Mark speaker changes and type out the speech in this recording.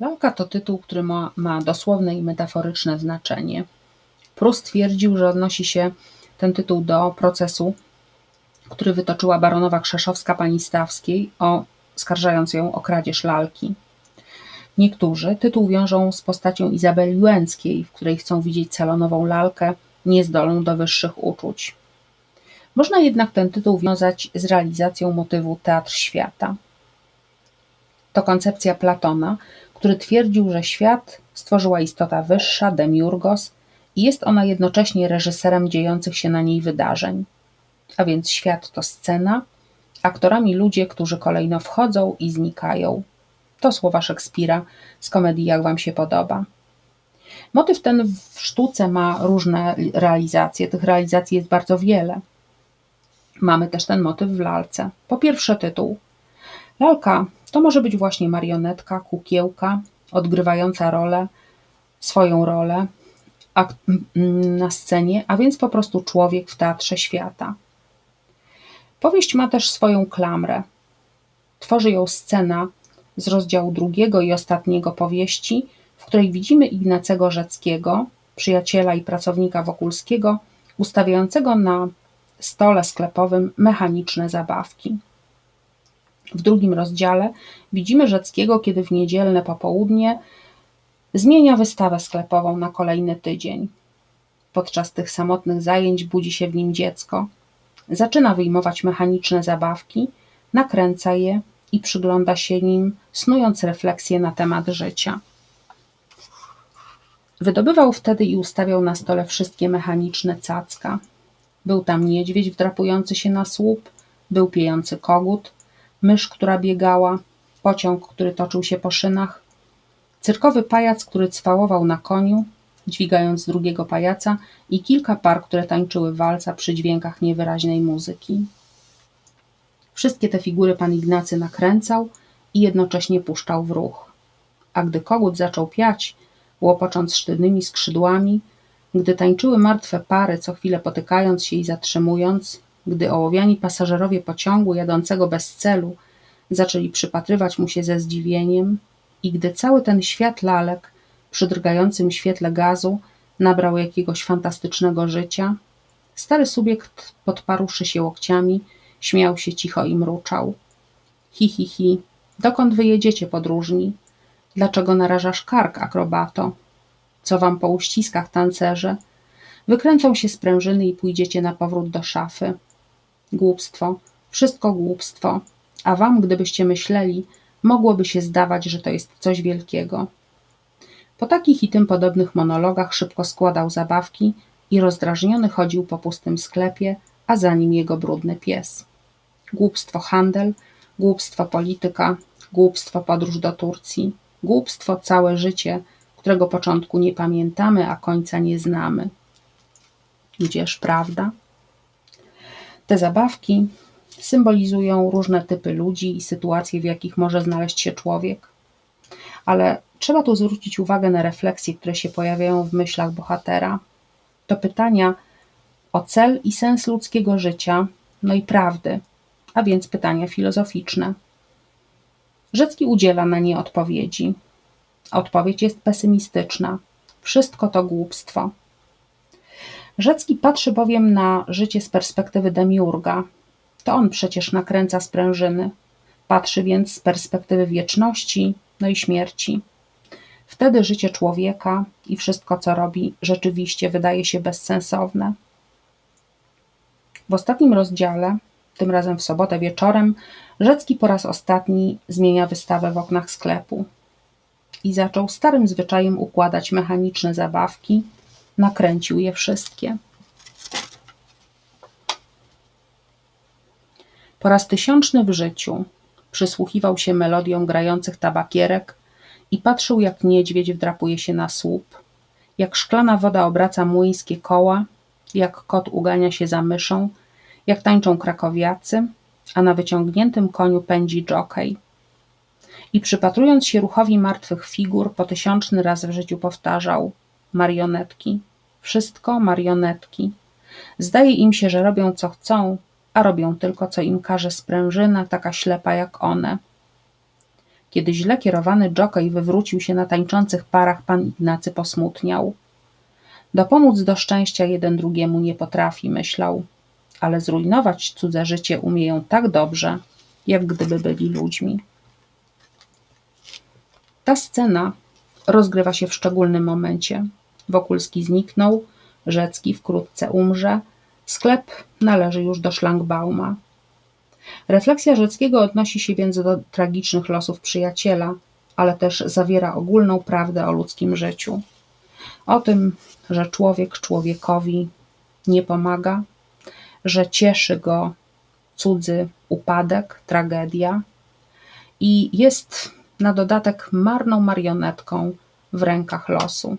Speaker 1: Lalka to tytuł, który ma, ma dosłowne i metaforyczne znaczenie. Prust twierdził, że odnosi się ten tytuł do procesu, który wytoczyła baronowa Krzeszowska pani Stawskiej, oskarżając ją o kradzież lalki. Niektórzy tytuł wiążą z postacią Izabeli Łęckiej, w której chcą widzieć salonową lalkę niezdolną do wyższych uczuć. Można jednak ten tytuł wiązać z realizacją motywu Teatr Świata. To koncepcja Platona, który twierdził, że świat stworzyła istota wyższa, demiurgos, i jest ona jednocześnie reżyserem dziejących się na niej wydarzeń. A więc świat to scena, aktorami ludzie, którzy kolejno wchodzą i znikają. To słowa Szekspira z komedii Jak Wam się podoba. Motyw ten w sztuce ma różne realizacje. Tych realizacji jest bardzo wiele. Mamy też ten motyw w lalce. Po pierwsze tytuł. Lalka to może być właśnie marionetka, kukiełka, odgrywająca rolę, swoją rolę na scenie, a więc po prostu człowiek w teatrze świata. Powieść ma też swoją klamrę. Tworzy ją scena z rozdziału drugiego i ostatniego powieści, w której widzimy Ignacego Rzeckiego, przyjaciela i pracownika Wokulskiego, ustawiającego na stole sklepowym mechaniczne zabawki. W drugim rozdziale widzimy Rzeckiego, kiedy w niedzielne popołudnie zmienia wystawę sklepową na kolejny tydzień. Podczas tych samotnych zajęć budzi się w nim dziecko. Zaczyna wyjmować mechaniczne zabawki, nakręca je i przygląda się nim, snując refleksje na temat życia. Wydobywał wtedy i ustawiał na stole wszystkie mechaniczne cacka. Był tam niedźwiedź wdrapujący się na słup, był piejący kogut, mysz, która biegała, pociąg, który toczył się po szynach, cyrkowy pajac, który cwałował na koniu, dźwigając drugiego pajaca i kilka par, które tańczyły walca przy dźwiękach niewyraźnej muzyki. Wszystkie te figury pan Ignacy nakręcał i jednocześnie puszczał w ruch. A gdy kogut zaczął piać, łopocząc sztywnymi skrzydłami, gdy tańczyły martwe pary, co chwilę potykając się i zatrzymując, gdy ołowiani pasażerowie pociągu jadącego bez celu zaczęli przypatrywać mu się ze zdziwieniem i gdy cały ten świat lalek przy drgającym świetle gazu nabrał jakiegoś fantastycznego życia, stary subiekt, podparłszy się łokciami, śmiał się cicho i mruczał. Hi, hi, hi, dokąd wyjedziecie podróżni? Dlaczego narażasz kark, akrobato? Co wam po uściskach, tancerze? Wykręcą się sprężyny i pójdziecie na powrót do szafy. Głupstwo, wszystko głupstwo, a wam, gdybyście myśleli, mogłoby się zdawać, że to jest coś wielkiego. Po takich i tym podobnych monologach szybko składał zabawki i rozdrażniony chodził po pustym sklepie, a za nim jego brudny pies. Głupstwo handel, głupstwo polityka, głupstwo podróż do Turcji, głupstwo całe życie, którego początku nie pamiętamy, a końca nie znamy. Gdzież prawda? Te zabawki symbolizują różne typy ludzi i sytuacje, w jakich może znaleźć się człowiek. Ale trzeba tu zwrócić uwagę na refleksje, które się pojawiają w myślach bohatera. To pytania o cel i sens ludzkiego życia, no i prawdy, a więc pytania filozoficzne. Rzecki udziela na nie odpowiedzi. Odpowiedź jest pesymistyczna. Wszystko to głupstwo. Rzecki patrzy bowiem na życie z perspektywy demiurga. To on przecież nakręca sprężyny. Patrzy więc z perspektywy wieczności, no i śmierci. Wtedy życie człowieka i wszystko, co robi, rzeczywiście wydaje się bezsensowne. W ostatnim rozdziale, tym razem w sobotę wieczorem, Rzecki po raz ostatni zmienia wystawę w oknach sklepu i zaczął starym zwyczajem układać mechaniczne zabawki, nakręcił je wszystkie. Po raz tysiączny w życiu przysłuchiwał się melodiom grających tabakierek i patrzył, jak niedźwiedź wdrapuje się na słup, jak szklana woda obraca młyńskie koła, jak kot ugania się za myszą, jak tańczą krakowiacy, a na wyciągniętym koniu pędzi jockey. I przypatrując się ruchowi martwych figur, po tysiączny raz w życiu powtarzał marionetki, wszystko marionetki. Zdaje im się, że robią co chcą, a robią tylko co im każe sprężyna, taka ślepa jak one. Kiedy źle kierowany jockey wywrócił się na tańczących parach, pan Ignacy posmutniał. Dopomóc do szczęścia jeden drugiemu nie potrafi, myślał, ale zrujnować cudze życie umieją tak dobrze, jak gdyby byli ludźmi. Ta scena rozgrywa się w szczególnym momencie. Wokulski zniknął, Rzecki wkrótce umrze, sklep należy już do szlangbauma. Refleksja Rzeckiego odnosi się więc do tragicznych losów przyjaciela, ale też zawiera ogólną prawdę o ludzkim życiu. O tym, że człowiek człowiekowi nie pomaga, że cieszy go cudzy upadek, tragedia i jest na dodatek marną marionetką w rękach losu.